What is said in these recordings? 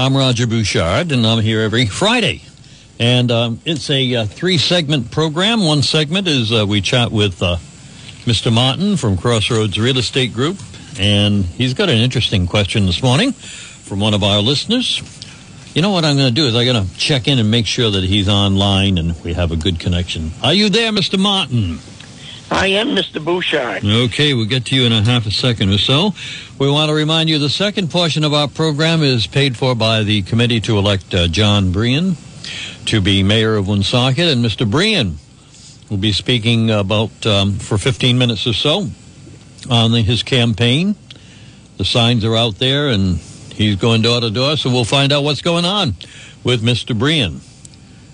I'm Roger Bouchard, and I'm here every Friday. And um, it's a uh, three segment program. One segment is uh, we chat with uh, Mr. Martin from Crossroads Real Estate Group, and he's got an interesting question this morning from one of our listeners. You know what I'm going to do is I'm going to check in and make sure that he's online and we have a good connection. Are you there, Mr. Martin? I am Mr. Bouchard. Okay, we'll get to you in a half a second or so. We want to remind you the second portion of our program is paid for by the committee to elect uh, John Brien to be mayor of Woonsocket, and Mr. Brien will be speaking about um, for 15 minutes or so on the, his campaign. The signs are out there, and he's going door to door, so we'll find out what's going on with Mr. Brien.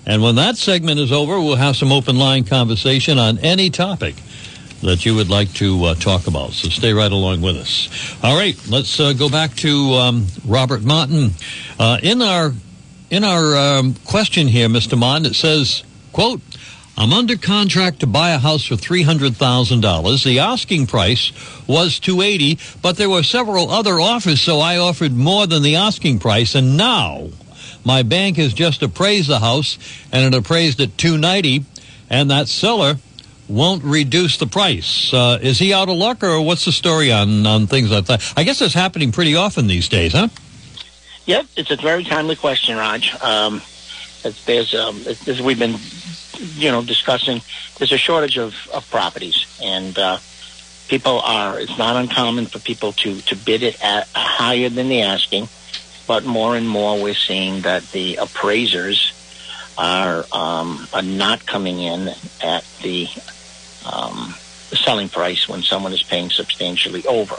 And when that segment is over, we'll have some open line conversation on any topic that you would like to uh, talk about. So stay right along with us. All right, let's uh, go back to um, Robert Martin. Uh, in our in our um, question here, Mr. Martin, it says, "quote." I'm under contract to buy a house for $300,000. The asking price was 280, but there were several other offers, so I offered more than the asking price, and now my bank has just appraised the house and it appraised at 290 and that seller won't reduce the price. Uh, is he out of luck or what's the story on, on things like that? I guess it's happening pretty often these days, huh? Yep, it's a very timely question, Raj. Um, there's, um, as we've been, you know, discussing, there's a shortage of, of properties, and uh, people are. It's not uncommon for people to to bid it at higher than the asking but more and more we're seeing that the appraisers are um, are not coming in at the, um, selling price when someone is paying substantially over.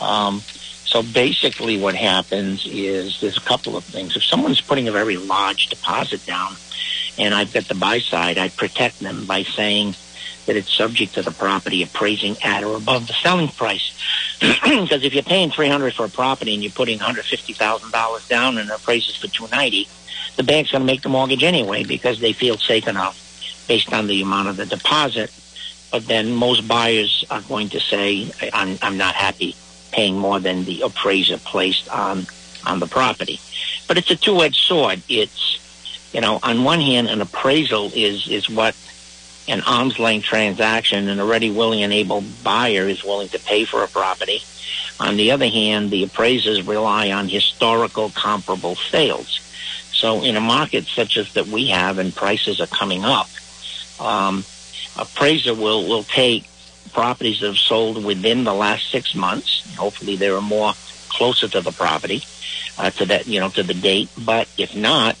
Um, so basically, what happens is there's a couple of things. If someone's putting a very large deposit down, and I've got the buy side, I protect them by saying that it's subject to the property appraising at or above the selling price. Because if you're paying 300 for a property and you're putting $150,000 down and it appraises for 290, the bank's going to make the mortgage anyway because they feel safe enough based on the amount of the deposit. But then most buyers are going to say, I'm, I'm not happy paying more than the appraiser placed on, on the property. But it's a two-edged sword. It's, you know, on one hand, an appraisal is, is what an arm's length transaction and a ready, willing, and able buyer is willing to pay for a property. On the other hand, the appraisers rely on historical comparable sales. So in a market such as that we have and prices are coming up, um, appraiser will, will take properties that have sold within the last six months. Hopefully there are more closer to the property, uh, to that, you know, to the date. But if not,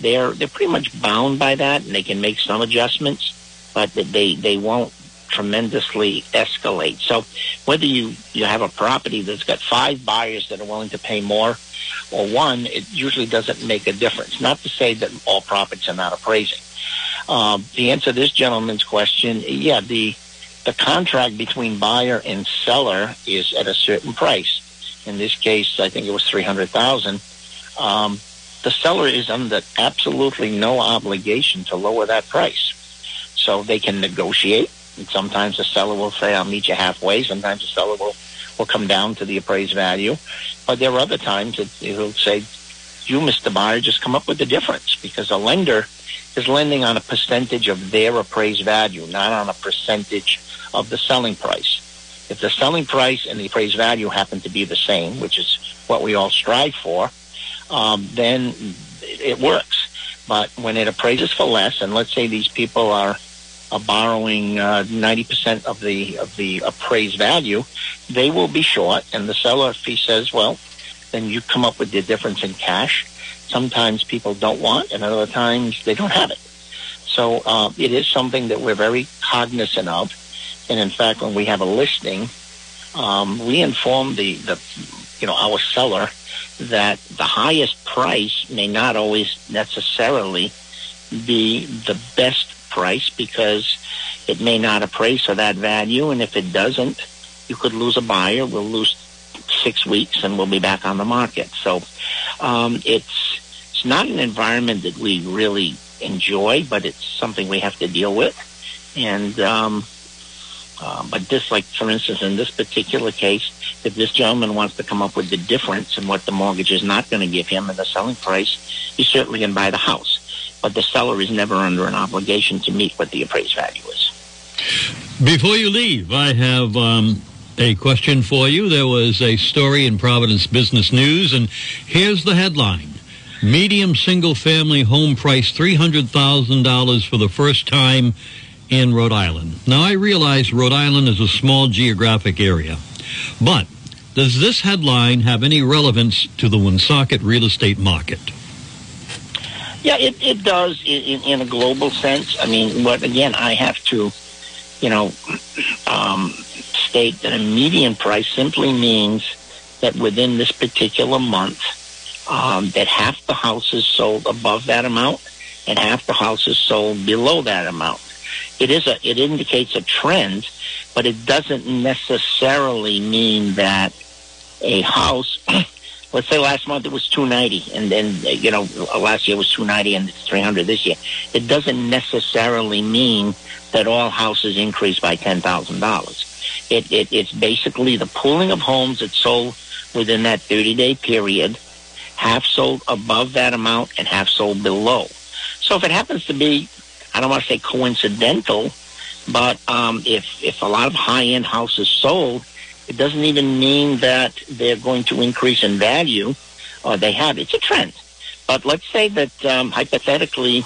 they're, they're pretty much bound by that and they can make some adjustments but they they won't tremendously escalate. So whether you you have a property that's got five buyers that are willing to pay more or one, it usually doesn't make a difference. Not to say that all properties are not appraising. Uh, the answer to this gentleman's question, yeah, the the contract between buyer and seller is at a certain price. In this case, I think it was three hundred thousand. Um, the seller is under absolutely no obligation to lower that price. So they can negotiate. And sometimes the seller will say, I'll meet you halfway. Sometimes the seller will, will come down to the appraised value. But there are other times that he'll say, you, Mr. Buyer, just come up with the difference because a lender is lending on a percentage of their appraised value, not on a percentage of the selling price. If the selling price and the appraised value happen to be the same, which is what we all strive for, um, then it works. But when it appraises for less, and let's say these people are are borrowing uh, 90% of the of the appraised value, they will be short. And the seller, if he says, well, then you come up with the difference in cash. Sometimes people don't want, and other times they don't have it. So uh, it is something that we're very cognizant of. And in fact, when we have a listing, um, we inform the, the you know our seller that the highest price may not always necessarily be the best price because it may not appraise for that value. And if it doesn't, you could lose a buyer. We'll lose six weeks and we'll be back on the market. So um, it's it's not an environment that we really enjoy, but it's something we have to deal with. And um, uh, but this, like for instance, in this particular case, if this gentleman wants to come up with the difference in what the mortgage is not going to give him and the selling price, he's certainly to buy the house. But the seller is never under an obligation to meet what the appraised value is. Before you leave, I have um, a question for you. There was a story in Providence Business News, and here's the headline. Medium single family home price $300,000 for the first time in Rhode Island. Now, I realize Rhode Island is a small geographic area, but does this headline have any relevance to the Woonsocket real estate market? Yeah, it, it does in, in a global sense. I mean, but again, I have to, you know, um, state that a median price simply means that within this particular month, um, that half the houses sold above that amount and half the houses sold below that amount. It is a it indicates a trend, but it doesn't necessarily mean that a house. let's say last month it was 290, and then you know last year was 290 and it's 300 this year. It doesn't necessarily mean that all houses increase by ten thousand dollars. It, it it's basically the pooling of homes that sold within that 30 day period half sold above that amount and half sold below. So if it happens to be, I don't want to say coincidental, but um, if if a lot of high end houses sold, it doesn't even mean that they're going to increase in value, or they have. It's a trend. But let's say that um, hypothetically,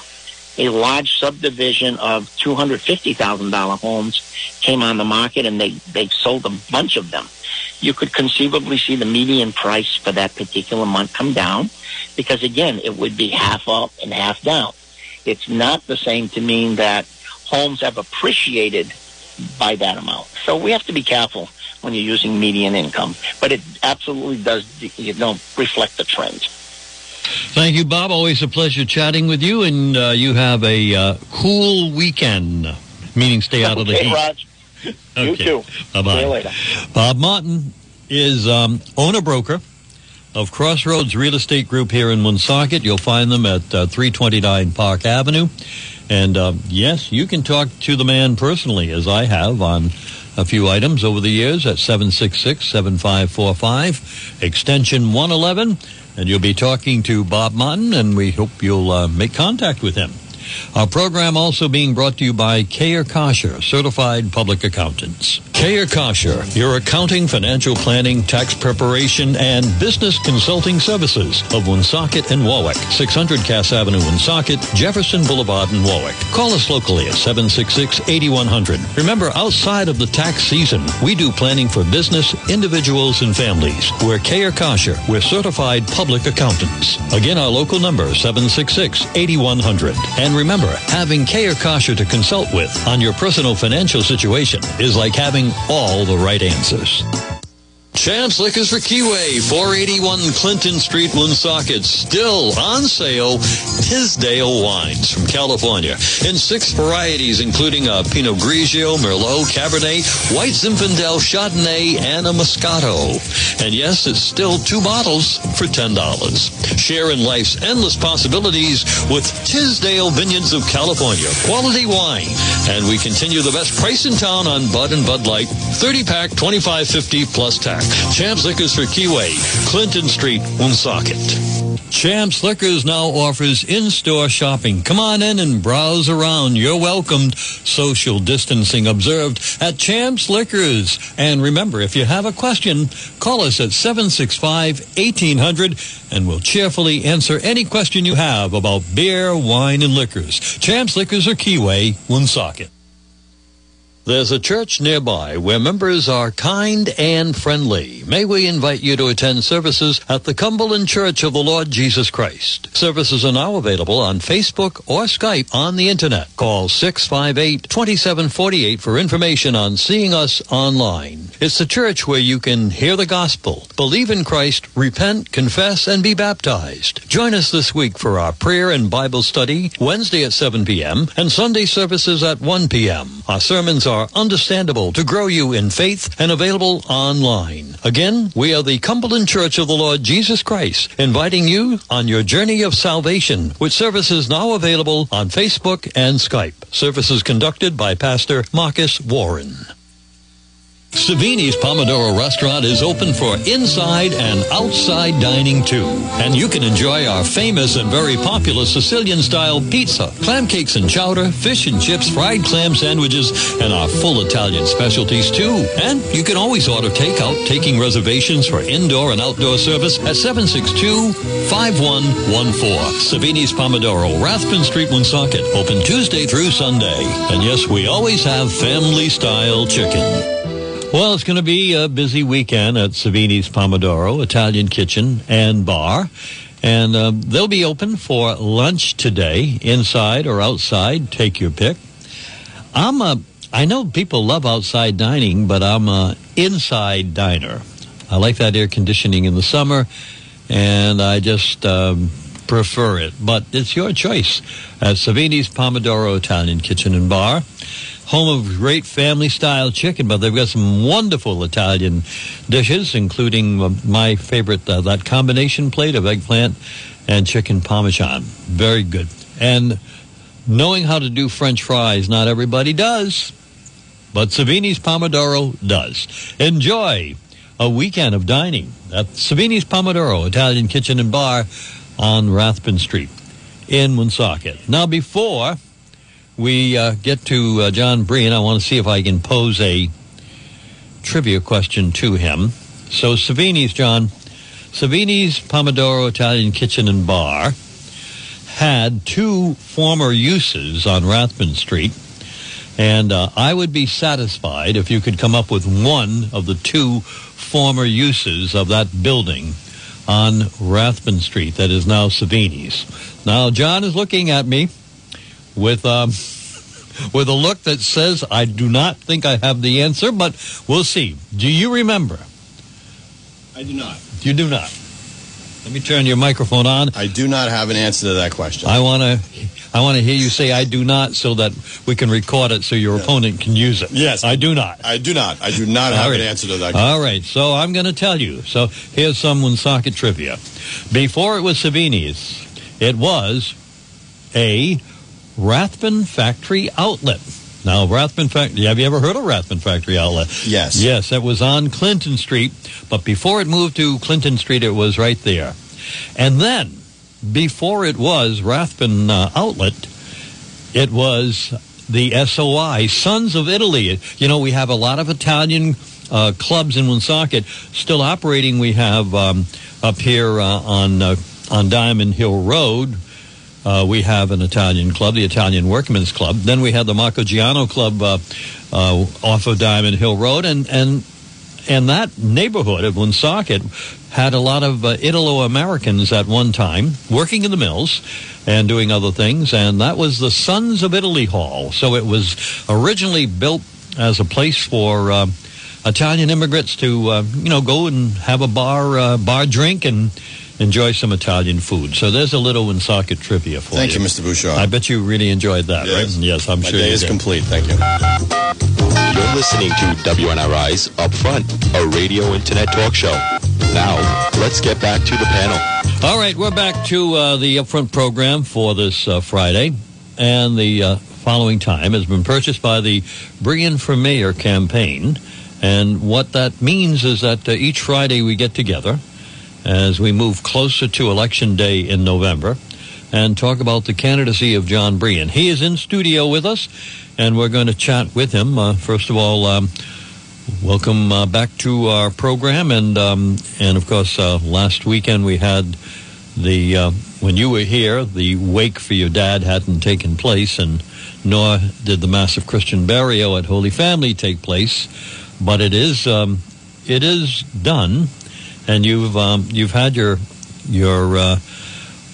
a large subdivision of two hundred fifty thousand dollar homes came on the market, and they they sold a bunch of them you could conceivably see the median price for that particular month come down because again, it would be half up and half down. It's not the same to mean that homes have appreciated by that amount. So we have to be careful when you're using median income, but it absolutely does, you know, reflect the trend. Thank you, Bob. Always a pleasure chatting with you, and uh, you have a uh, cool weekend, meaning stay out okay, of the heat. Raj. Okay. You too. Bye-bye. See you later. Bob Martin is um, owner broker of Crossroads Real Estate Group here in Woonsocket. You'll find them at uh, 329 Park Avenue. And uh, yes, you can talk to the man personally, as I have on a few items over the years at 766 7545, extension 111. And you'll be talking to Bob Martin, and we hope you'll uh, make contact with him. Our program also being brought to you by Kayer Kosher, certified public accountants. Kayer Kosher, your accounting, financial planning, tax preparation, and business consulting services of Woonsocket and Warwick. 600 Cass Avenue, Woonsocket, Jefferson Boulevard in Warwick. Call us locally at 766-8100. Remember, outside of the tax season, we do planning for business, individuals, and families. We're Kayer Kosher. We're certified public accountants. Again, our local number, 766-8100. And remember, having Kayer Kosher to consult with on your personal financial situation is like having all the right answers. Champs Liquors for Keyway, 481 Clinton Street, Woonsocket. Still on sale, Tisdale wines from California in six varieties, including a Pinot Grigio, Merlot, Cabernet, White Zinfandel, Chardonnay, and a Moscato. And yes, it's still two bottles for $10. Share in life's endless possibilities with Tisdale Vineyards of California. Quality wine. And we continue the best price in town on Bud and Bud Light. 30 pack, 25.50 plus tax. Champs Liquors for Keyway, Clinton Street, Woonsocket. Champs Liquors now offers in-store shopping. Come on in and browse around. You're welcomed. Social distancing observed at Champs Liquors. And remember, if you have a question, call us at 765-1800 and we'll cheerfully answer any question you have about beer, wine, and liquors. Champs Liquors are Keyway, Woonsocket. There's a church nearby where members are kind and friendly. May we invite you to attend services at the Cumberland Church of the Lord Jesus Christ. Services are now available on Facebook or Skype on the internet. Call 658-2748 for information on seeing us online. It's the church where you can hear the gospel, believe in Christ, repent, confess, and be baptized. Join us this week for our prayer and Bible study, Wednesday at 7 p.m. and Sunday services at 1 p.m. Our sermons are understandable to grow you in faith and available online. Again, we are the Cumberland Church of the Lord Jesus Christ, inviting you on your journey of salvation with services now available on Facebook and Skype. Services conducted by Pastor Marcus Warren. Savini's Pomodoro Restaurant is open for inside and outside dining too. And you can enjoy our famous and very popular Sicilian-style pizza, clam cakes and chowder, fish and chips, fried clam sandwiches, and our full Italian specialties too. And you can always order takeout, taking reservations for indoor and outdoor service at 762-5114. Savini's Pomodoro, Rathbun Street, Woonsocket, open Tuesday through Sunday. And yes, we always have family-style chicken. Well, it's going to be a busy weekend at Savini's Pomodoro Italian Kitchen and Bar. And uh, they'll be open for lunch today, inside or outside. Take your pick. I'm a, I know people love outside dining, but I'm a inside diner. I like that air conditioning in the summer, and I just um, prefer it. But it's your choice at Savini's Pomodoro Italian Kitchen and Bar home of great family style chicken, but they've got some wonderful Italian dishes, including uh, my favorite, uh, that combination plate of eggplant and chicken parmesan. Very good. And knowing how to do French fries, not everybody does, but Savini's Pomodoro does. Enjoy a weekend of dining at Savini's Pomodoro Italian Kitchen and Bar on Rathbun Street in Woonsocket. Now, before we uh, get to uh, John Brien, I want to see if I can pose a trivia question to him. So, Savini's, John, Savini's Pomodoro Italian Kitchen and Bar had two former uses on Rathbun Street. And uh, I would be satisfied if you could come up with one of the two former uses of that building on Rathbun Street that is now Savini's. Now, John is looking at me with um, with a look that says, I do not think I have the answer, but we'll see. Do you remember? I do not. You do not. Let me turn your microphone on. I do not have an answer to that question. I want to I want to hear you say I do not so that we can record it so your opponent can use it. Yes. I do not. I do not. I do not have right. an answer to that question. All right. So I'm going to tell you. So here's some Woonsocket trivia. Before it was Savini's, it was a Rathbun Factory Outlet. Now, Rathbun Factory, have you ever heard of Rathbun Factory Outlet? Yes. Yes, it was on Clinton Street, but before it moved to Clinton Street, it was right there. And then, before it was Rathbun uh, Outlet, it was the SOI, Sons of Italy. You know, we have a lot of Italian uh, clubs in Woonsocket still operating. We have um, up here uh, on uh, on Diamond Hill Road, uh, we have an Italian club, the Italian Workmen's Club. Then we had the Marcogiano Club uh, uh, off of Diamond Hill Road, and and and that neighborhood of Woonsocket had a lot of uh, Italo-Americans at one time working in the mills and doing other things, and that was the Sons of Italy Hall. So it was originally built as a place for uh, Italian immigrants to uh, you know go and have a bar bar drink and enjoy some Italian food. So there's a little Woonsocket trivia for Thank you. you, Mr. Bouchard. I bet you really enjoyed that, Yes. right? Yes, I'm My sure day you is did. complete. Thank you. You're listening to WNRI's Upfront, a radio internet talk show. Now, let's get back to the panel. All right, we're back to uh, the upfront program for this uh, Friday, and the uh, following time has been purchased by the Brien for Mayor campaign. And what that means is that uh, each Friday we get together as we move closer to Election Day in November and talk about the candidacy of John Brien. He is in studio with us, and we're going to chat with him. Uh, first of all, um, welcome uh, back to our program, and um, and of course, uh, last weekend we had the uh, when you were here, the wake for your dad hadn't taken place, and nor did the massive Christian burial at Holy Family take place, but it is um, it is done, and you've um, you've had your your uh,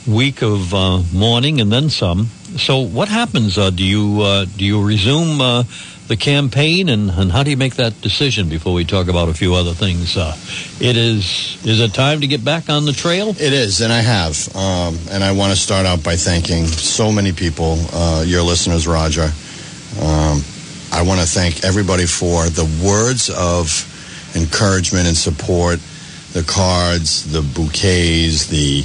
week of uh, mourning and then some. So what happens? Uh, do you uh, do you resume uh, the campaign, and, and how do you make that decision? Before we talk about a few other things, it is is it time to get back on the trail? It is, and I have. Um, and I want to start out by thanking so many people, your listeners, Roger. Um, I want to thank everybody for the words of encouragement and support, the cards, the bouquets, the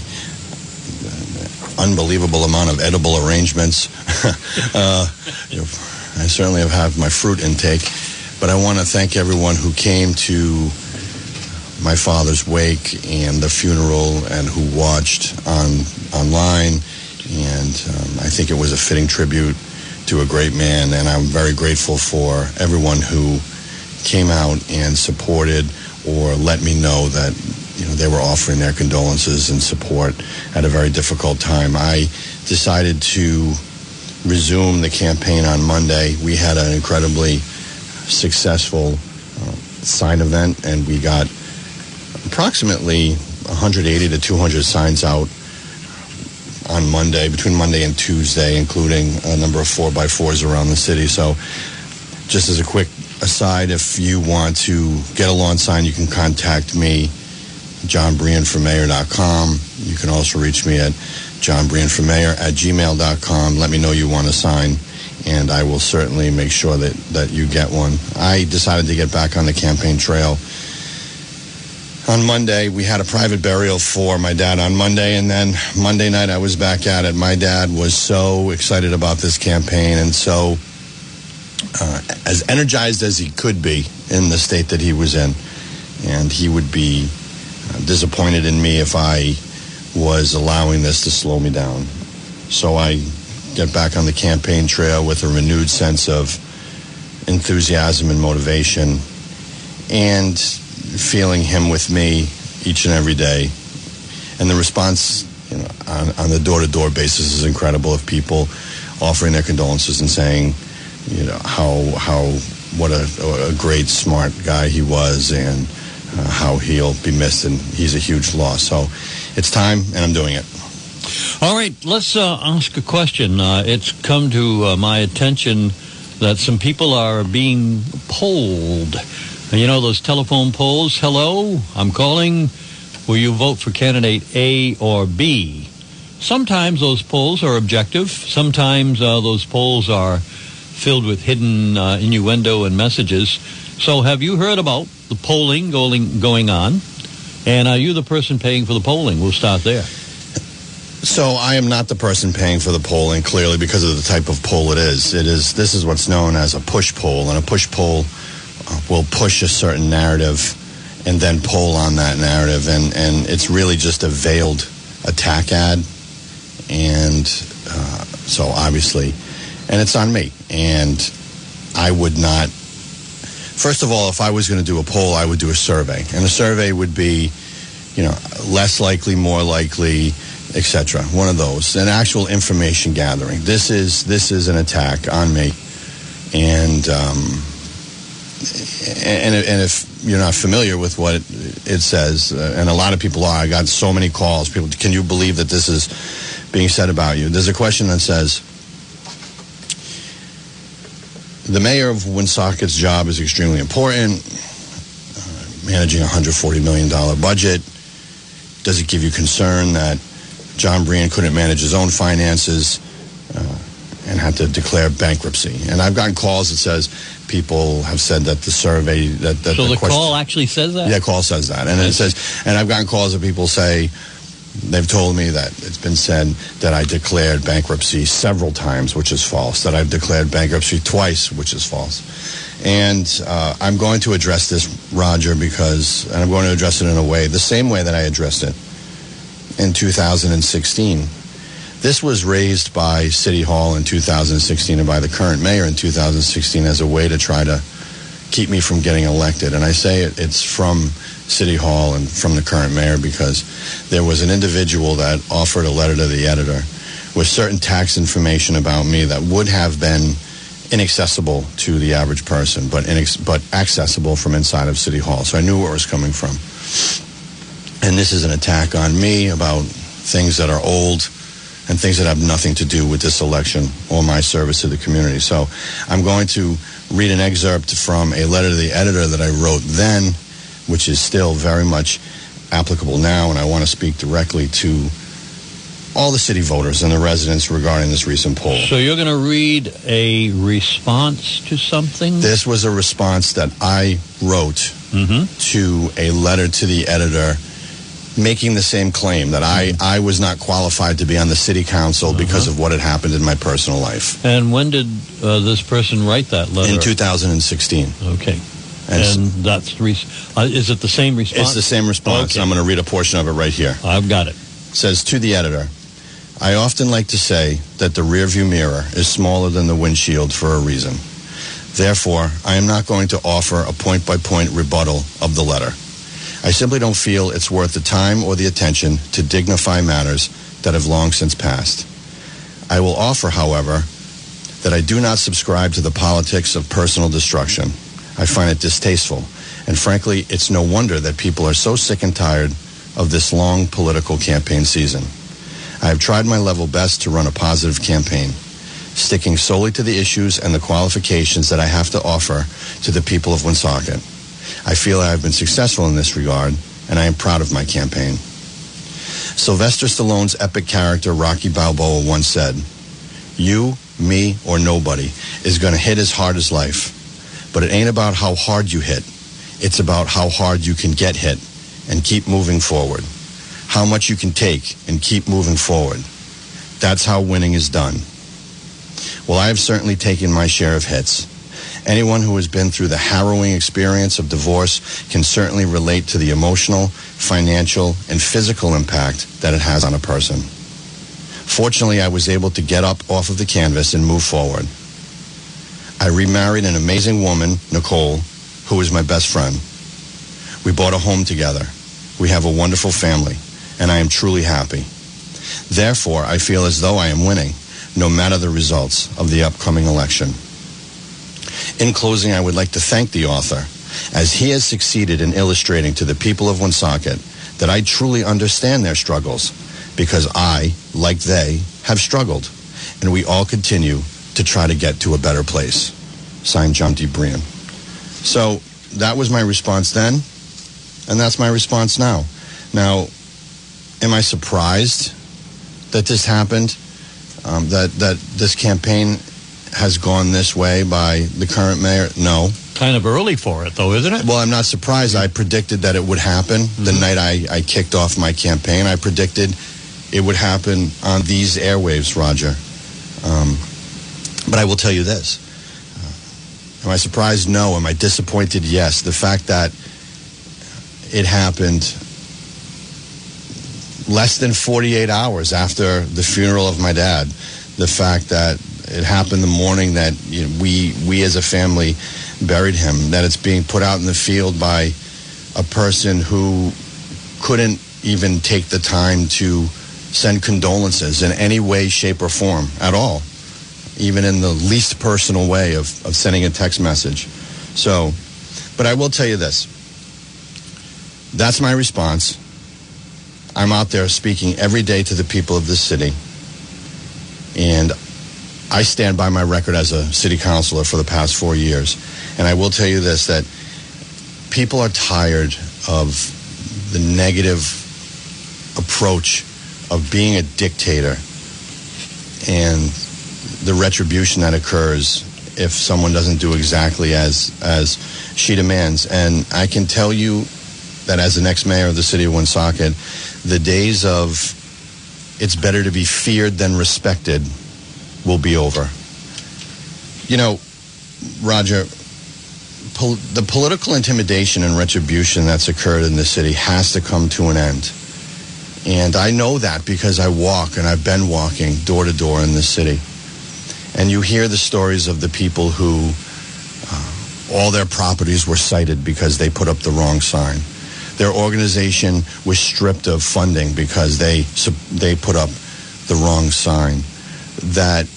unbelievable amount of edible arrangements. uh, you know, I certainly have had my fruit intake. but I want to thank everyone who came to my father's wake and the funeral and who watched on online. And um, I think it was a fitting tribute to a great man. And I'm very grateful for everyone who came out and supported or let me know that you know they were offering their condolences and support at a very difficult time. I decided to resume the campaign on Monday. We had an incredibly successful uh, sign event, and we got approximately 180 to 200 signs out on Monday, between Monday and Tuesday, including a number of 4x4s around the city. So, just as a quick aside, if you want to get a lawn sign, you can contact me, John Brien from Mayor.com. You can also reach me at John Brien from Mayor at gmail.com. Let me know you want a sign, and I will certainly make sure that, that you get one. I decided to get back on the campaign trail on Monday. We had a private burial for my dad on Monday, and then Monday night I was back at it. My dad was so excited about this campaign and so uh, as energized as he could be in the state that he was in. And he would be uh, disappointed in me if I was allowing this to slow me down. So I get back on the campaign trail with a renewed sense of enthusiasm and motivation and feeling him with me each and every day. And the response you know, on, on the door-to-door basis is incredible of people offering their condolences and saying, you know, how, how what a, a great, smart guy he was and uh, how he'll be missed. And he's a huge loss. So it's time, and I'm doing it. All right, let's uh, ask a question. Uh, it's come to uh, my attention that some people are being polled. You know those telephone polls? Hello, I'm calling. Will you vote for candidate A or B? Sometimes those polls are objective. Sometimes uh, those polls are filled with hidden uh, innuendo and messages. So, have you heard about the polling going going on? And are you the person paying for the polling? We'll start there. So I am not the person paying for the polling, clearly, because of the type of poll it is. It is this is what's known as a push poll, and a push poll uh, will push a certain narrative and then poll on that narrative, and and it's really just a veiled attack ad, and uh, so obviously, and it's on me, and I would not. First of all, if I was going to do a poll, I would do a survey, and a survey would be, you know, less likely, more likely etc. One of those, an actual information gathering. This is this is an attack on me, and um, and and if you're not familiar with what it, it says, uh, and a lot of people are, I got so many calls. People, can you believe that this is being said about you? There's a question that says. The mayor of Woonsocket's job is extremely important. Uh, managing a $140 million budget. Does it give you concern that John Brien couldn't manage his own finances uh, and had to declare bankruptcy. And I've gotten calls that says people have said that the survey that, that so the, question, call actually says that. yeah, call says that, and it says, and I've gotten calls that people say they've told me that it's been said that I declared bankruptcy several times, which is false. That I've declared bankruptcy twice, which is false. And uh, I'm going to address this, Roger, because and I'm going to address it in a way the same way that I addressed it in 2016. This was raised by City Hall in 2016 and by the current mayor in 2016 as a way to try to keep me from getting elected. And I say it, it's from City Hall and from the current mayor because there was an individual that offered a letter to the editor with certain tax information about me that would have been inaccessible to the average person, but inex- but accessible from inside of City Hall. So I knew where it was coming from. And this is an attack on me about things that are old and things that have nothing to do with this election or my service to the community. So I'm going to read an excerpt from a letter to the editor that I wrote then, which is still very much applicable now, and I want to speak directly to all the city voters and the residents regarding this recent poll. So you're going to read a response to something? This was a response that I wrote mm-hmm. to a letter to the editor making the same claim that I, I was not qualified to be on the city council because of what had happened in my personal life And when did uh, this person write that letter? in 2016. Okay. And And that's the res- uh, is it the same response? It's the same response. Okay. I'm going to read a portion of it right here. I've got it. says to the editor, I often like to say that the rearview mirror is smaller than the windshield for a reason. Therefore, I am not going to offer a point by point rebuttal of the letter. I simply don't feel it's worth the time or the attention to dignify matters that have long since passed. I will offer, however, that I do not subscribe to the politics of personal destruction. I find it distasteful, and frankly, it's no wonder that people are so sick and tired of this long political campaign season. I have tried my level best to run a positive campaign, sticking solely to the issues and the qualifications that I have to offer to the people of Woonsocket. I feel I have been successful in this regard, and I am proud of my campaign. Sylvester Stallone's epic character Rocky Balboa once said, You, me, or nobody is going to hit as hard as life. But it ain't about how hard you hit. It's about how hard you can get hit and keep moving forward. How much you can take and keep moving forward. That's how winning is done. Well, I have certainly taken my share of hits. Anyone who has been through the harrowing experience of divorce can certainly relate to the emotional, financial, and physical impact that it has on a person. Fortunately, I was able to get up off of the canvas and move forward. I remarried an amazing woman, Nicole, who is my best friend. We bought a home together. We have a wonderful family, and I am truly happy. Therefore, I feel as though I am winning, no matter the results of the upcoming election. In closing, I would like to thank the author, as he has succeeded in illustrating to the people of Woonsocket that I truly understand their struggles, because I, like they, have struggled, and we all continue to try to get to a better place. Signed, John D. Brien. So that was my response then, and that's my response now. Now, am I surprised that this happened? Um, that that this campaign has gone this way by the current mayor? No. Kind of early for it, though, isn't it? Well, I'm not surprised. I predicted that it would happen the night I, I kicked off my campaign. I predicted it would happen on these airwaves, Roger. Um, but I will tell you this. Am I surprised? No. Am I disappointed? Yes. The fact that it happened less than 48 hours after the funeral of my dad, the fact that it happened the morning that you know, we we as a family buried him, that it's being put out in the field by a person who couldn't even take the time to send condolences in any way, shape, or form at all, even in the least personal way of, of sending a text message. So, but I will tell you this. That's my response. I'm out there speaking every day to the people of this city. And I stand by my record as a city councilor for the past four years. And I will tell you this that people are tired of the negative approach of being a dictator and the retribution that occurs if someone doesn't do exactly as as she demands. And I can tell you that as the next mayor of the city of Woonsocket, the days of it's better to be feared than respected will be over. You know, Roger, pol- the political intimidation and retribution that's occurred in the city has to come to an end. And I know that because I walk and I've been walking door to door in this city. And you hear the stories of the people who uh, all their properties were cited because they put up the wrong sign. Their organization was stripped of funding because they they put up the wrong sign. That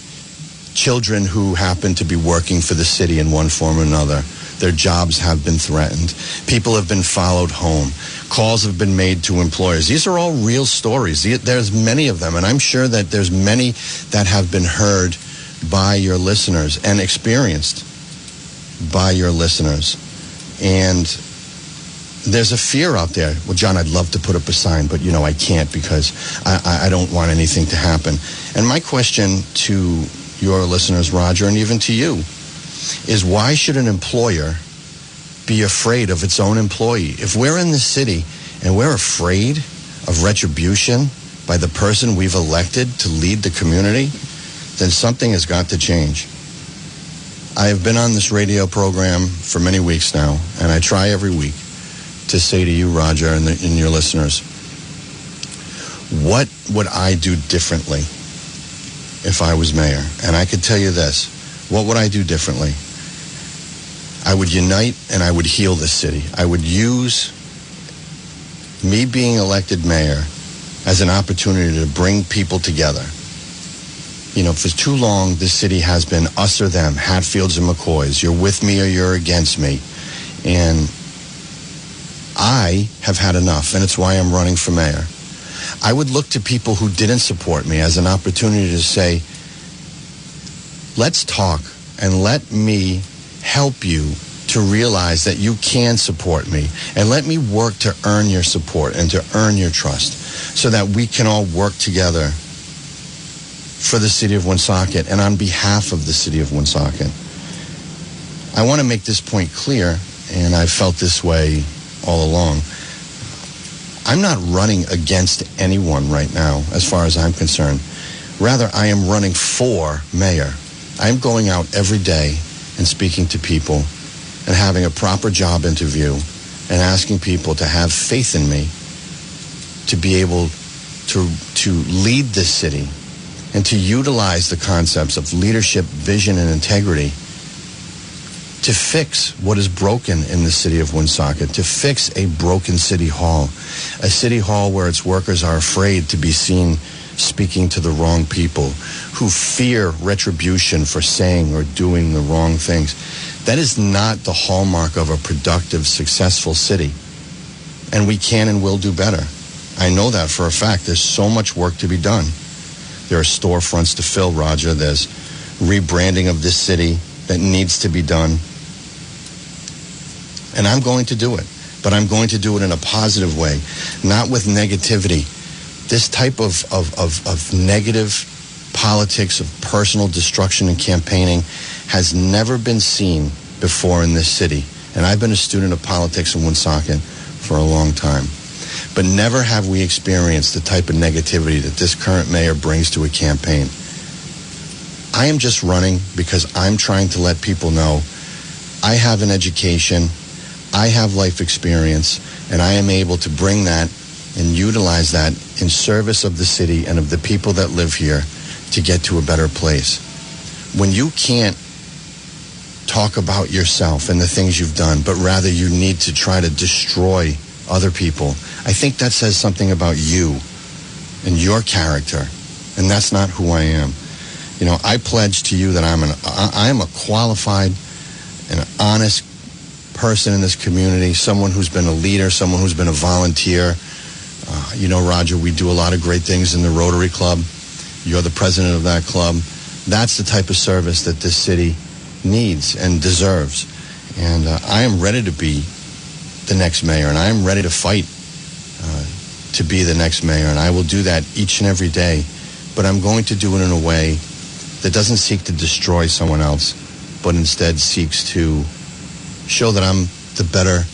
children who happen to be working for the city in one form or another, their jobs have been threatened. People have been followed home. Calls have been made to employers. These are all real stories. There's many of them, and I'm sure that there's many that have been heard by your listeners and experienced by your listeners. And there's a fear out there. Well, John, I'd love to put up a sign, but you know I can't because I, I, don't want anything to happen. And my question to your listeners, Roger, and even to you, is why should an employer be afraid of its own employee? If we're in the city and we're afraid of retribution by the person we've elected to lead the community, then something has got to change. I have been on this radio program for many weeks now, and I try every week to say to you, Roger, and, the, and your listeners, what would I do differently if I was mayor? And I could tell you this. What would I do differently? I would unite and I would heal this city. I would use me being elected mayor as an opportunity to bring people together. You know, for too long, this city has been us or them, Hatfields and McCoys. You're with me or you're against me. And I have had enough, and it's why I'm running for mayor. I would look to people who didn't support me as an opportunity to say, let's talk and let me help you to realize that you can support me and let me work to earn your support and to earn your trust so that we can all work together for the city of Woonsocket and on behalf of the city of Woonsocket. I want to make this point clear, and I've felt this way all along. I'm not running against anyone right now, as far as I'm concerned. Rather, I am running for mayor. I'm going out every day and speaking to people and having a proper job interview and asking people to have faith in me to be able to, to lead this city and to utilize the concepts of leadership, vision, and integrity to fix what is broken in the city of Woonsocket, to fix a broken city hall, a city hall where its workers are afraid to be seen speaking to the wrong people, who fear retribution for saying or doing the wrong things. That is not the hallmark of a productive, successful city. And we can and will do better. I know that for a fact. There's so much work to be done. There are storefronts to fill, Roger. There's rebranding of this city that needs to be done. And I'm going to do it. But I'm going to do it in a positive way, not with negativity. This type of, of, of, of negative politics, of personal destruction and campaigning has never been seen before in this city. And I've been a student of politics in Woonsocket for a long time. But never have we experienced the type of negativity that this current mayor brings to a campaign. I am just running because I'm trying to let people know I have an education, I have life experience, and I am able to bring that and utilize that in service of the city and of the people that live here to get to a better place. When you can't talk about yourself and the things you've done, but rather you need to try to destroy other people, I think that says something about you and your character. And that's not who I am. You know, I pledge to you that I'm an I am a qualified and honest person in this community, someone who's been a leader, someone who's been a volunteer. Uh, you know, Roger, we do a lot of great things in the Rotary Club. You're the president of that club. That's the type of service that this city needs and deserves. And uh, I am ready to be the next mayor, and I am ready to fight uh, to be the next mayor, and I will do that each and every day. But I'm going to do it in a way that doesn't seek to destroy someone else, but instead seeks to show that I'm the better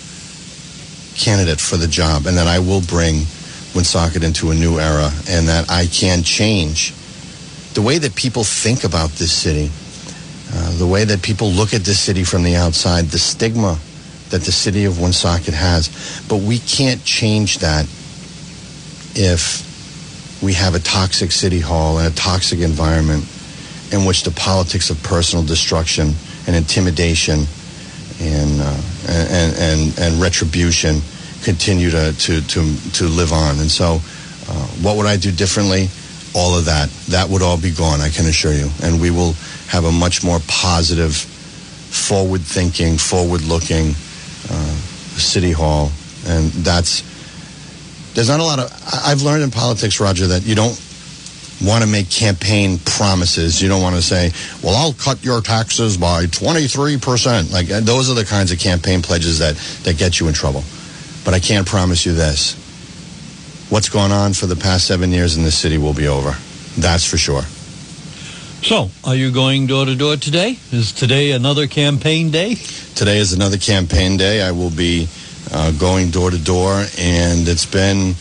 candidate for the job, and that I will bring Woonsocket into a new era, and that I can change the way that people think about this city, uh, the way that people look at this city from the outside, the stigma that the city of Woonsocket has. But we can't change that if we have a toxic city hall and a toxic environment in which the politics of personal destruction and intimidation and, uh, and, and, and retribution continue to, to, to, to live on. And so, uh, what would I do differently? All of that. That would all be gone, I can assure you. And we will have a much more positive, forward thinking, forward looking uh, Uh, city hall. And that's, there's not a lot of, I've learned in politics, Roger, that you don't want to make campaign promises. You don't want to say, well, I'll cut your taxes by 23%. Like, uh, those are the kinds of campaign pledges that, that get you in trouble. But I can't promise you this. What's gone on for the past seven years in this city will be over. That's for sure. So, are you going door to door today? Is today another campaign day? Today is another campaign day. I will be uh, going door to door, and it's been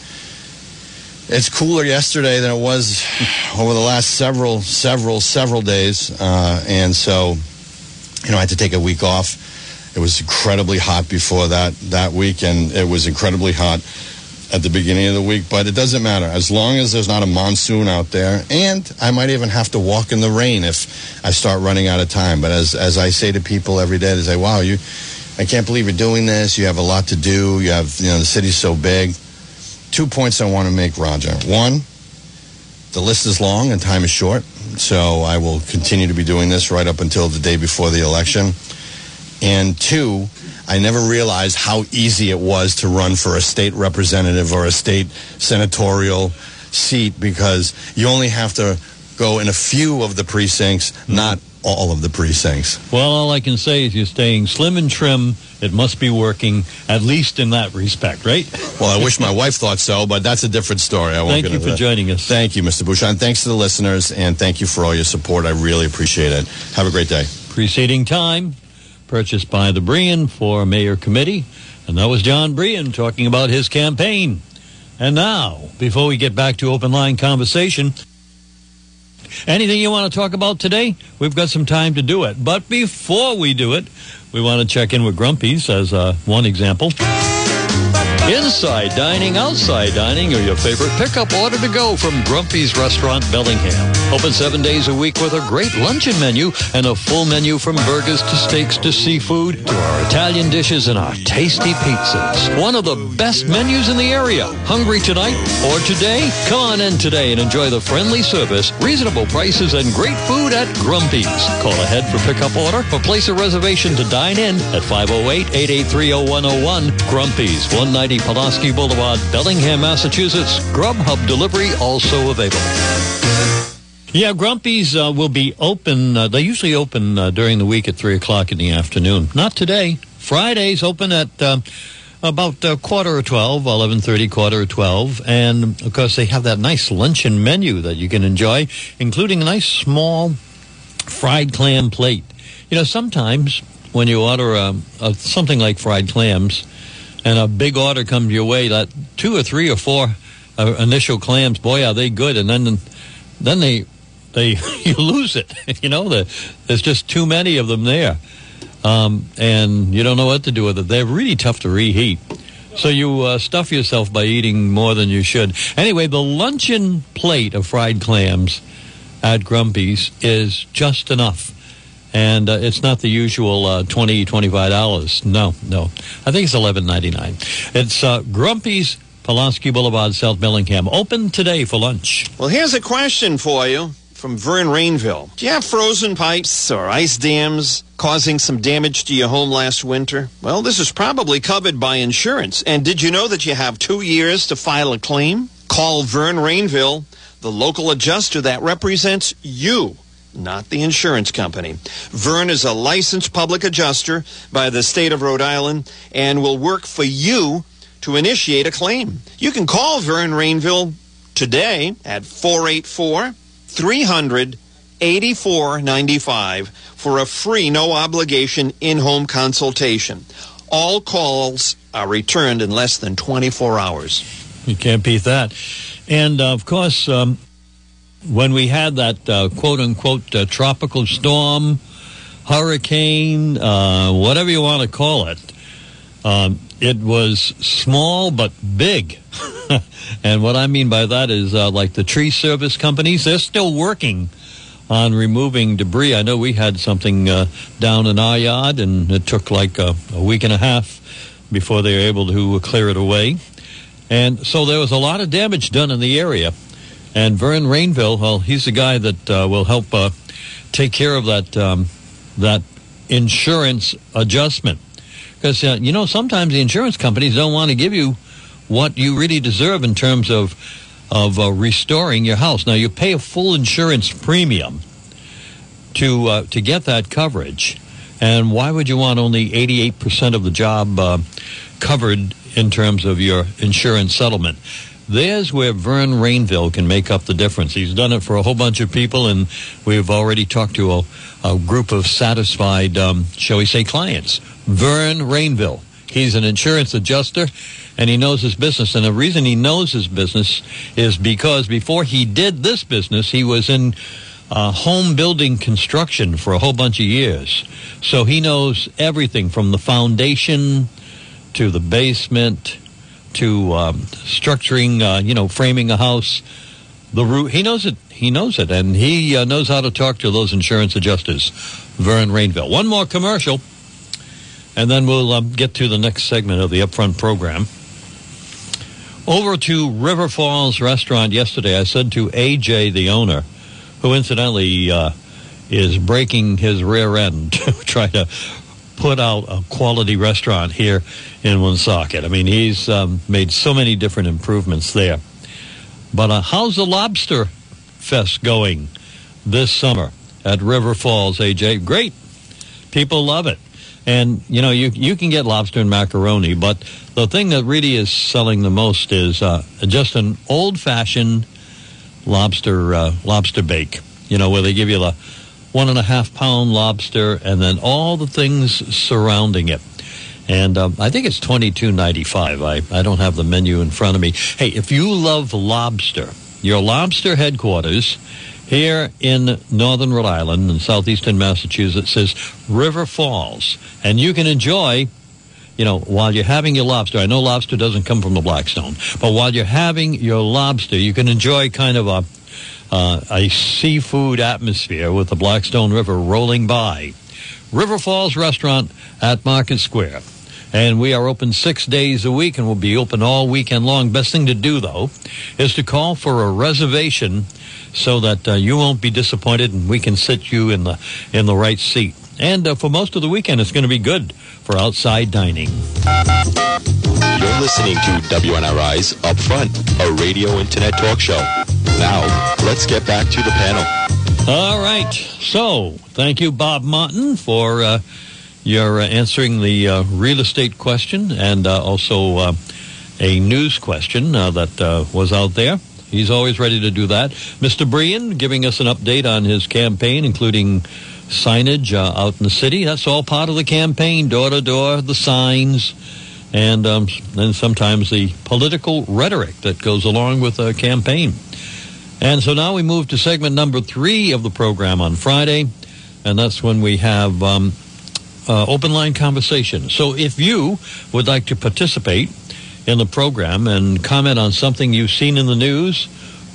It's cooler yesterday than it was over the last several, several, several days, uh, and so you know I had to take a week off. It was incredibly hot before that that week, and it was incredibly hot at the beginning of the week. But it doesn't matter as long as there's not a monsoon out there, and I might even have to walk in the rain if I start running out of time. But as as I say to people every day, they say, "Wow, you." I can't believe you're doing this. You have a lot to do. You have, you know, the city's so big two points I want to make, Roger. One, the list is long and time is short, so I will continue to be doing this right up until the day before the election. And two, I never realized how easy it was to run for a state representative or a state senatorial seat because you only have to go in a few of the precincts, mm-hmm. not all of the precincts. Well, all I can say is you're staying slim and trim. It must be working, at least in that respect, right? Well, I wish my wife thought so, but that's a different story. I won't Thank you for that. joining us. Thank you, Mr. Bouchard. Thanks to the listeners, and thank you for all your support. I really appreciate it. Have a great day. Preceding time, purchased by the Brien for Mayor Committee, and that was John Brien talking about his campaign. And now, before we get back to open line conversation, anything you want to talk about today? We've got some time to do it. But before we do it, we want to check in with Grumpy's as uh, one example. Inside dining, outside dining, or your favorite pickup order to go from Grumpy's Restaurant Bellingham. Open seven days a week with a great luncheon menu and a full menu from burgers to steaks to seafood to our Italian dishes and our tasty pizzas. One of the best menus in the area. Hungry tonight or today? Come on in today and enjoy the friendly service, reasonable prices, and great food at Grumpy's. Call ahead for pickup order or place a reservation to dine in at 508-883-0101. Grumpy's, 190 Pulaski Boulevard, Bellingham, Massachusetts. Grubhub delivery also available. Yeah, Grumpy's uh, will be open. Uh, they usually open uh, during the week at 3 o'clock in the afternoon. Not today. Fridays open at uh, about uh, quarter of 12, 11.30, quarter of 12. And, of course, they have that nice luncheon menu that you can enjoy, including a nice small fried clam plate. You know, sometimes when you order um, uh, something like fried clams and a big order comes your way, that two or three or four uh, initial clams, boy, are they good. And then then they they you lose it. you know, the, there's just too many of them there, um, and you don't know what to do with it. They're really tough to reheat. So you uh, stuff yourself by eating more than you should. Anyway, the luncheon plate of fried clams at Grumpy's is just enough. And uh, it's not the usual uh, $20, $25. No, no. I think it's eleven ninety nine. It's uh, Grumpy's, Pulaski Boulevard, South Bellingham. Open today for lunch. Well, here's a question for you from Vern Rainville. Do you have frozen pipes or ice dams causing some damage to your home last winter? Well, this is probably covered by insurance. And did you know that you have two years to file a claim? Call Vern Rainville, the local adjuster that represents you not the insurance company. Vern is a licensed public adjuster by the state of Rhode Island and will work for you to initiate a claim. You can call Vern Rainville today at 484 300 8495 for a free, no obligation in home consultation. All calls are returned in less than 24 hours. You can't beat that. And uh, of course, um, when we had that uh, quote unquote uh, tropical storm, hurricane, uh, whatever you want to call it, um, it was small but big. and what I mean by that is uh, like the tree service companies, they're still working on removing debris. I know we had something uh, down in our yard, and it took like a, a week and a half before they were able to clear it away. And so there was a lot of damage done in the area. And Vern Rainville, well, he's the guy that uh, will help uh, take care of that um, that insurance adjustment. Because uh, you know sometimes the insurance companies don't want to give you what you really deserve in terms of of uh, restoring your house. Now you pay a full insurance premium to uh, to get that coverage, and why would you want only eighty eight percent of the job uh, covered in terms of your insurance settlement? There's where Vern Rainville can make up the difference. He's done it for a whole bunch of people, and we've already talked to a, a group of satisfied, um, shall we say, clients. Vern Rainville. He's an insurance adjuster and he knows his business. And the reason he knows his business is because before he did this business, he was in uh, home building construction for a whole bunch of years. So he knows everything from the foundation to the basement to um, structuring, uh, you know, framing a house. The roof, he knows it. He knows it, and he uh, knows how to talk to those insurance adjusters. Vern Rainville. One more commercial, and then we'll um, get to the next segment of the upfront program. Over to River Falls Restaurant yesterday, I said to AJ, the owner, who incidentally uh, is breaking his rear end to try to put out a quality restaurant here in Woonsocket. I mean, he's um, made so many different improvements there. But uh, how's the Lobster Fest going this summer at River Falls, AJ? Great. People love it. And, you know, you, you can get lobster and macaroni, but the thing that really is selling the most is uh, just an old-fashioned lobster uh, lobster bake. You know, where they give you the one and a half pound lobster and then all the things surrounding it. And um, I think it's twenty two ninety five. I I don't have the menu in front of me. Hey, if you love lobster, your lobster headquarters here in northern Rhode Island and southeastern Massachusetts is River Falls, and you can enjoy you know, while you're having your lobster, I know lobster doesn't come from the Blackstone, but while you're having your lobster, you can enjoy kind of a uh, a seafood atmosphere with the Blackstone River rolling by. River Falls Restaurant at Market Square. And we are open six days a week and we'll be open all weekend long. Best thing to do, though, is to call for a reservation so that uh, you won't be disappointed and we can sit you in the in the right seat. And uh, for most of the weekend, it's going to be good for outside dining. You're listening to WNRI's Upfront, a radio internet talk show. Now, let's get back to the panel. All right. So, thank you, Bob Martin, for uh, your uh, answering the uh, real estate question and uh, also uh, a news question uh, that was out there. He's always ready to do that. Mr. Brien giving us an update on his campaign, including signage out in the city. That's all part of the campaign, door to door, the signs, and um, then sometimes the political rhetoric that goes along with a campaign. And so now we move to segment number three of the program on Friday, and that's when we have um, uh, open line conversation. So if you would like to participate in the program and comment on something you've seen in the news,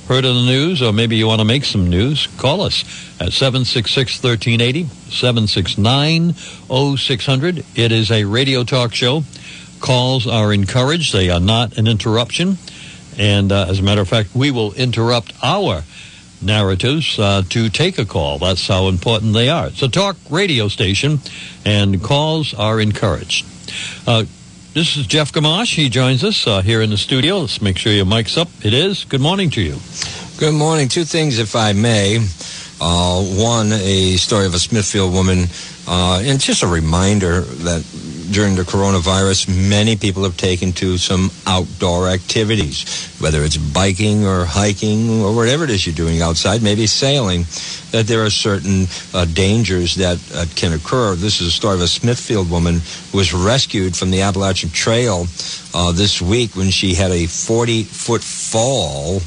heard of the news, or maybe you want to make some news, call us at 766 1380, 769 0600. It is a radio talk show. Calls are encouraged, they are not an interruption. And uh, as a matter of fact, we will interrupt our narratives uh, to take a call. That's how important they are. It's a talk radio station, and calls are encouraged. Uh, this is Jeff Gamache. He joins us uh, here in the studio. Let's make sure your mic's up. It is. Good morning to you. Good morning. Two things, if I may. Uh, one, a story of a Smithfield woman, uh, and just a reminder that during the coronavirus, many people have taken to some outdoor activities, whether it's biking or hiking or whatever it is you're doing outside, maybe sailing, that there are certain uh, dangers that uh, can occur. This is a story of a Smithfield woman who was rescued from the Appalachian Trail uh, this week when she had a 40 foot fall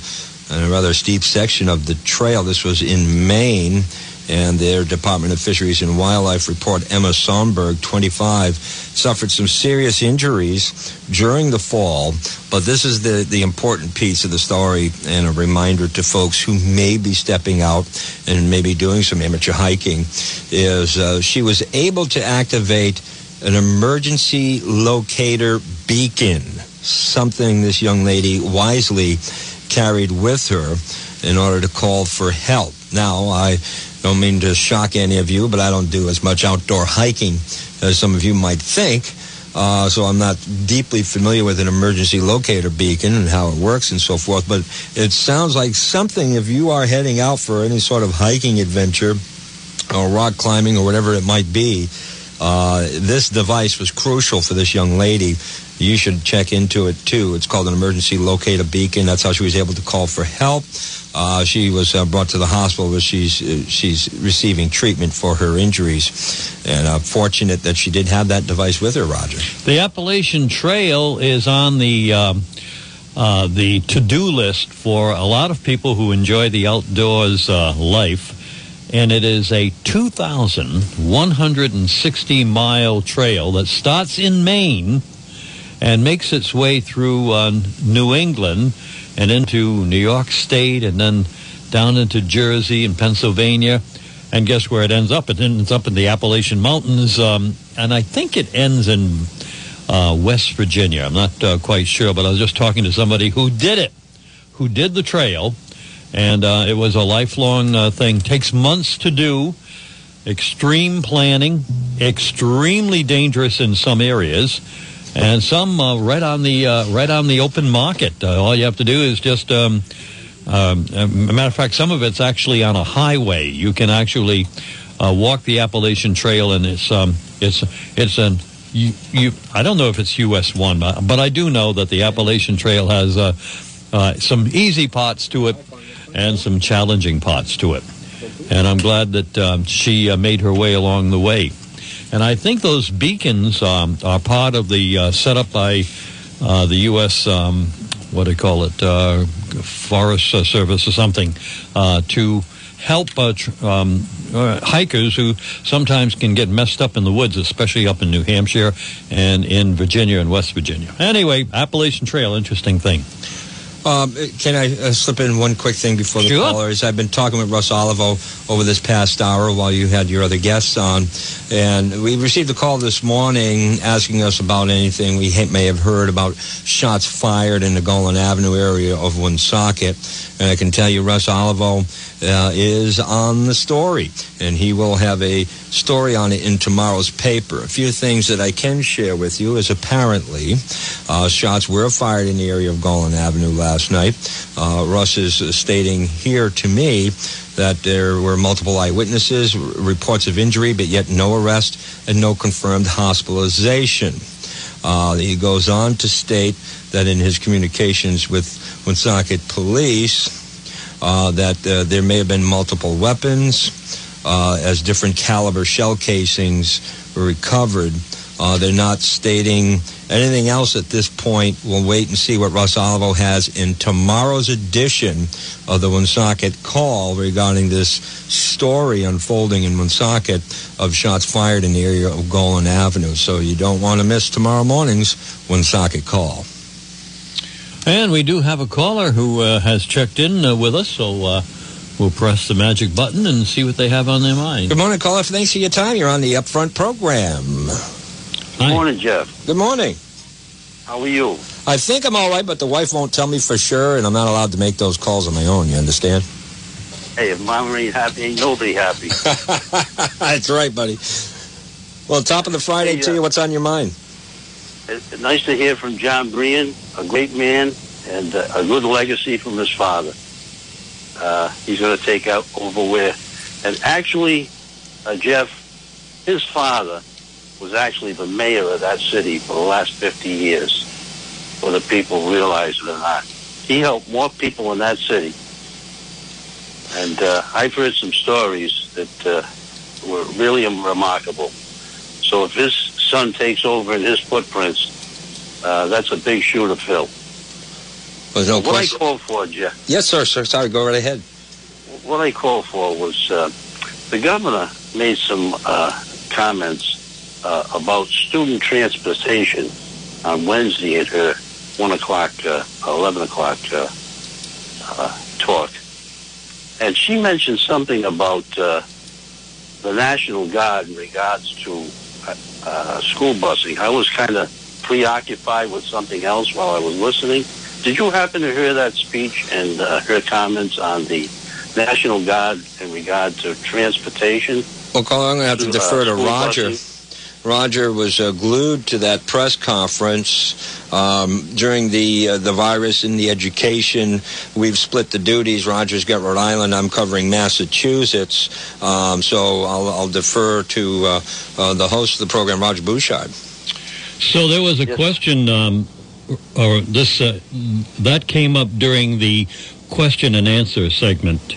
in a rather steep section of the trail. This was in Maine and their Department of Fisheries and Wildlife report, Emma Sonberg, 25, suffered some serious injuries during the fall. But this is the, the important piece of the story and a reminder to folks who may be stepping out and maybe doing some amateur hiking is uh, she was able to activate an emergency locator beacon, something this young lady wisely carried with her in order to call for help. Now, I don't mean to shock any of you, but I don't do as much outdoor hiking as some of you might think. Uh, so I'm not deeply familiar with an emergency locator beacon and how it works and so forth. But it sounds like something if you are heading out for any sort of hiking adventure or rock climbing or whatever it might be, Uh, this device was crucial for this young lady. You should check into it too. It's called an emergency locator beacon. That's how she was able to call for help. Uh, she was uh, brought to the hospital where she's uh, she's receiving treatment for her injuries, and uh, fortunate that she did have that device with her. Roger. The Appalachian Trail is on the um, uh, the to-do list for a lot of people who enjoy the outdoors uh, life, and it is a 2,160 mile trail that starts in Maine and makes its way through uh, New England and into New York State and then down into Jersey and Pennsylvania. And guess where it ends up? It ends up in the Appalachian Mountains, um, and I think it ends in uh, West Virginia. I'm not uh, quite sure, but I was just talking to somebody who did it, who did the trail, and uh, it was a lifelong uh, thing. Takes months to do, extreme planning, extremely dangerous in some areas, and some uh, right on the uh, right on the open market. all you have to do is just. Um, um, a matter of fact, some of it's actually on a highway. You can actually walk the Appalachian Trail, and it's um, it's it's an you, you, I don't know if it's US one, but I do know that the Appalachian Trail has uh, uh, some easy parts to it and some challenging parts to it. And I'm glad that um, she uh, made her way along the way. And I think those beacons um, are part of the uh, set up by uh, the U.S. Um, what do you call it, uh, Forest Service or something, to help uh, tr- um, uh, hikers who sometimes can get messed up in the woods, especially up in New Hampshire and in Virginia and West Virginia. Anyway, Appalachian Trail, interesting thing. Um, can I uh, slip in one quick thing before the Sure. callers? I've been talking with Russ Olivo over this past hour while you had your other guests on, and we received a call this morning asking us about anything we ha- may have heard about shots fired in the Gaulin Avenue area of Woonsocket. And I can tell you, Russ Olivo uh, is on the story, and he will have a story on it in tomorrow's paper. A few things that I can share with you is apparently uh, shots were fired in the area of Gaulin Avenue last night. Uh, Russ is stating here to me that there were multiple eyewitnesses, reports of injury, but yet no arrest and no confirmed hospitalization. Uh, he goes on to state that in his communications with Woonsocket police, uh, that uh, there may have been multiple weapons uh, as different caliber shell casings were recovered. Uh, they're not stating anything else at this point. We'll wait and see what Russ Olivo has in tomorrow's edition of the Woonsocket call regarding this story unfolding in Woonsocket of shots fired in the area of Gaulin Avenue. So you don't want to miss tomorrow morning's Woonsocket call. And we do have a caller who uh, has checked in uh, with us, so uh, we'll press the magic button and see what they have on their mind. Good morning, caller. Thanks for your time. You're on the Upfront program. Hi. Good morning, Jeff. Good morning. How are you? I think I'm all right, but the wife won't tell me for sure, and I'm not allowed to make those calls on my own. You understand? Hey, if mama ain't happy, ain't nobody happy. That's right, buddy. Well, top of the Friday Hey, to uh, you. What's on your mind? It's nice to hear from John Brien, a great man and a good legacy from his father. Uh, he's going to take out over where, and actually, uh, Jeff, his father was actually the mayor of that city for the last 50 years, whether people realize it or not. He helped more people in that city. And uh, I've heard some stories that uh, were really remarkable. So if his son takes over in his footprints, uh, that's a big shoe to fill. No what question. I called for, Jeff, Yes, sir, sir. Sorry, go right ahead. what I called for was uh, the governor made some uh, comments uh, about student transportation on Wednesday at her one o'clock, uh, eleven o'clock uh, uh, talk, and she mentioned something about uh, the National Guard in regards to school busing. I was kind of preoccupied with something else while I was listening. Did you happen to hear that speech and uh, her comments on the National Guard in regard to transportation? Well, caller, I'm going to have to To, uh, defer to Roger. busing? Roger was uh, glued to that press conference um, during the uh, the virus in the education. We've split the duties. Roger's got Rhode Island. I'm covering Massachusetts. Um, so I'll, I'll, defer to uh, uh, the host of the program, Roger Bouchard. So there was a yes. question, um, or this uh, that came up during the question and answer segment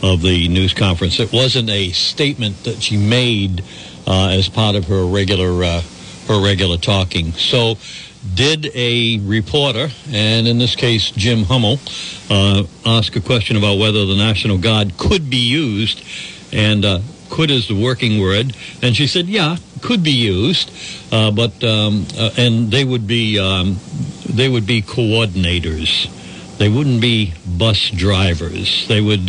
of the news conference. It wasn't a statement that she made uh, as part of her regular uh, her regular talking. So, did a reporter, and in this case Jim Hummel, uh, ask a question about whether the National Guard could be used, and uh, could is the working word, and she said, yeah, could be used, uh, but um, uh, and they would be um, they would be coordinators. They wouldn't be bus drivers. They would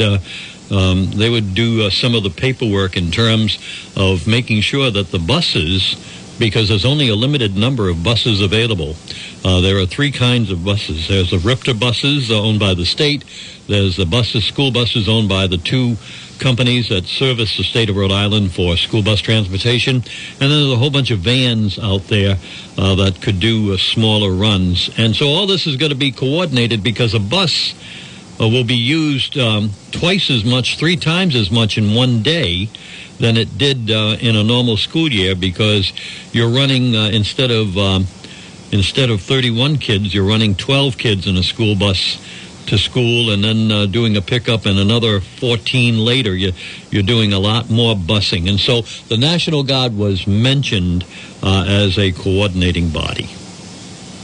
um, they would do uh, some of the paperwork in terms of making sure that the buses, because there's only a limited number of buses available. Uh, there are three kinds of buses. There's the RIPTA buses owned by the state. There's the buses, school buses owned by the two companies that service the state of Rhode Island for school bus transportation. And then there's a whole bunch of vans out there uh, that could do uh, smaller runs. And so all this is going to be coordinated because a bus uh, will be used um, twice as much, three times as much in one day than it did uh, in a normal school year because you're running uh, instead of um, instead of 31 kids, you're running 12 kids in a school bus to school and then uh, doing a pickup and another 14 later. You, you're doing a lot more busing. And so the National Guard was mentioned uh, as a coordinating body.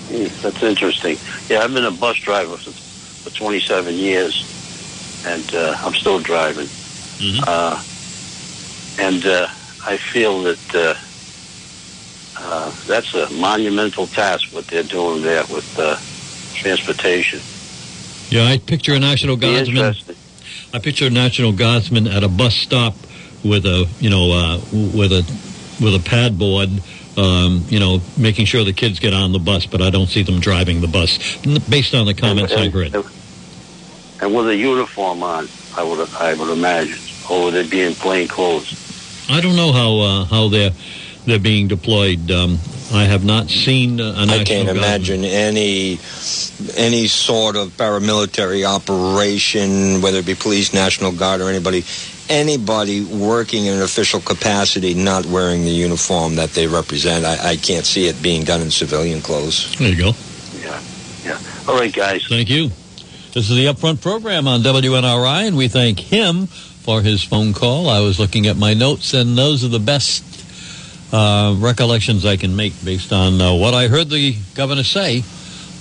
Mm, that's interesting. Yeah, I've been a bus driver since for 27 years, and uh, I'm still driving. Mm-hmm. Uh, and uh, I feel that uh, uh, that's a monumental task what they're doing there with uh, transportation. Yeah, I picture a national guardsman. I picture a national guardsman at a bus stop with a you know with a with a pad board um, you know, making sure the kids get on the bus, but I don't see them driving the bus, based on the comments and, and, I've read. And with a uniform on, I would I would imagine, or would they be in plain clothes? I don't know how uh, how they're they're being deployed. Um, I have not seen a national I can't imagine any any sort of paramilitary operation, whether it be police, national guard, or anybody anybody working in an official capacity not wearing the uniform that they represent. I, I can't see it being done in civilian clothes. There you go. Yeah, yeah. All right, guys. Thank you. This is the Upfront program on WNRI, and we thank him for his phone call. I was looking at my notes, and those are the best uh, recollections I can make based on uh, what I heard the governor say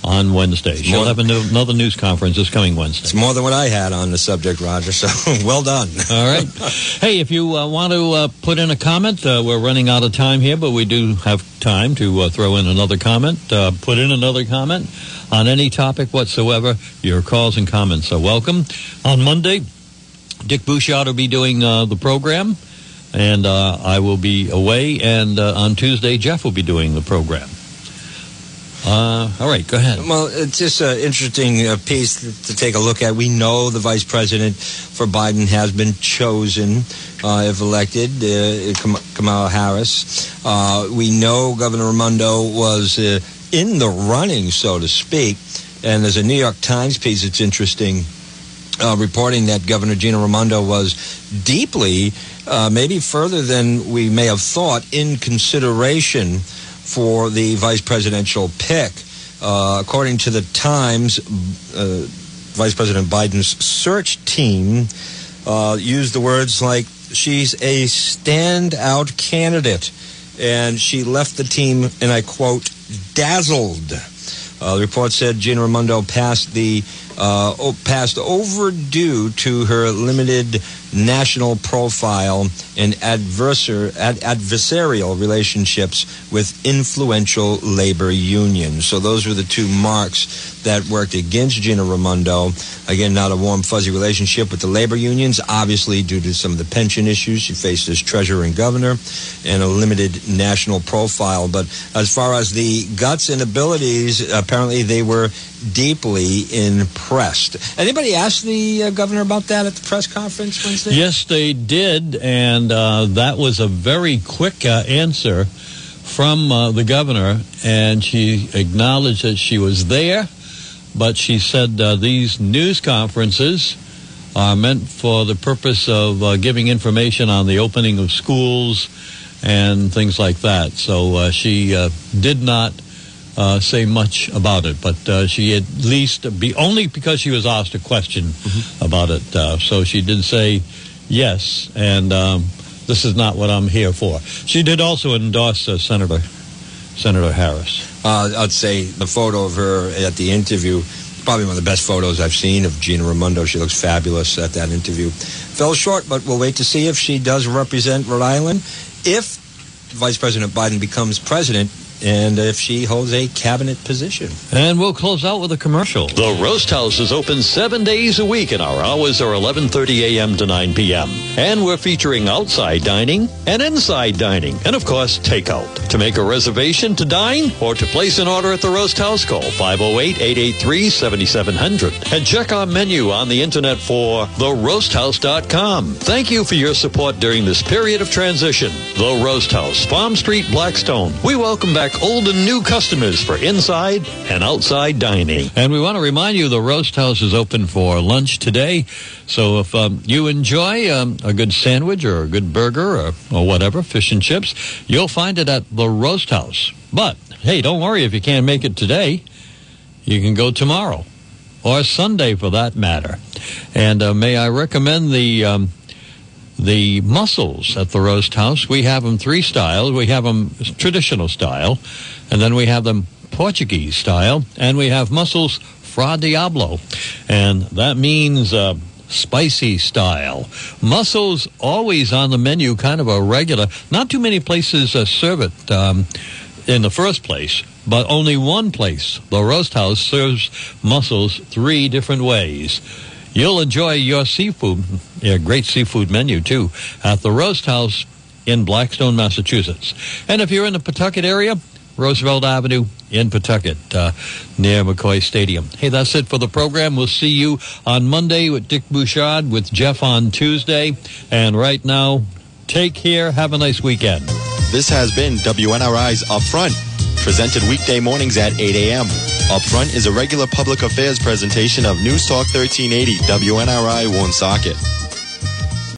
on Wednesday. She'll have another news conference this coming Wednesday. It's more than what I had on the subject, Roger, so well done. All right. Hey, if you uh, want to uh, put in a comment, uh, we're running out of time here, but we do have time to uh, throw in another comment. Uh, put in another comment on any topic whatsoever. Your calls and comments are welcome. On Monday, Dick Bouchard will be doing uh, the program, and I will be away, and on Tuesday, Jeff will be doing the program. Uh, all right, go ahead. Well, it's just an interesting uh, piece to, take a look at. We know the vice president for Biden has been chosen, uh, if elected, uh, Kamala Harris. Uh, we know Governor Raimondo was uh, in the running, so to speak. And there's a New York Times piece that's interesting. reporting that Governor Gina Raimondo was deeply, maybe further than we may have thought, in consideration for the vice presidential pick. Uh, according to the Times, uh, Vice President Biden's search team uh, used the words like, she's a standout candidate. And she left the team, and I quote, dazzled. Uh, the report said Gina Raimondo passed the uh, passed overdue to her limited national profile and adversar- ad- adversarial relationships with influential labor unions. So those were the two marks that worked against Gina Raimondo. Again, not a warm, fuzzy relationship with the labor unions, obviously due to some of the pension issues she faced as treasurer and governor, and a limited national profile. But as far as the guts and abilities, apparently they were deeply impressed. Anybody asked the uh, governor about that at the press conference Wednesday? Yes, they did, and uh, that was a very quick uh, answer from uh, the governor, and she acknowledged that she was there, but she said uh, these news conferences are meant for the purpose of uh, giving information on the opening of schools and things like that. So she did not uh, say much about it, but uh, she at least be only because she was asked a question mm-hmm. about it. Uh, so she did say yes, and um, this is not what I'm here for. She did also endorse uh, Senator Senator Harris. I'd say the photo of her at the interview probably one of the best photos I've seen of Gina Raimondo. She looks fabulous at that interview. Fell short, but we'll wait to see if she does represent Rhode Island. If Vice President Biden becomes president, and if she holds a cabinet position. And we'll close out with a commercial. The Roast House is open seven days a week, and our hours are 11:30 a.m. to 9 p.m. And we're featuring outside dining and inside dining, and of course takeout. To make a reservation to dine or to place an order at the Roast House, call 508-883-7700 and check our menu on the internet for theroasthouse.com. Thank you for your support during this period of transition. The Roast House, Farm Street, Blackstone. We welcome back old and new customers for inside and outside dining. And we want to remind you the Roast House is open for lunch today. So if um, you enjoy um, a good sandwich or a good burger or, or whatever, fish and chips, you'll find it at the Roast House. But hey, don't worry if you can't make it today. You can go tomorrow or Sunday for that matter. And uh, may I recommend the um, the mussels at the roast house. We have them three styles. We have them traditional style, and then we have them Portuguese style, and we have mussels fra diablo, and that means uh, spicy style. Mussels always on the menu, kind of a regular. Not too many places uh, serve it um, in the first place, but only one place, the Roast House, serves mussels three different ways. You'll enjoy your seafood, a great seafood menu too, at the Roast House in Blackstone, Massachusetts. And if you're in the Pawtucket area, Roosevelt Avenue in Pawtucket, uh, near McCoy Stadium. Hey, that's it for the program. We'll see you on Monday with Dick Bouchard, with Jeff on Tuesday. And right now, take care. Have a nice weekend. This has been WNRI's Upfront, presented weekday mornings at 8 a.m. Upfront is a regular public affairs presentation of News Talk 1380 WNRI Woonsocket.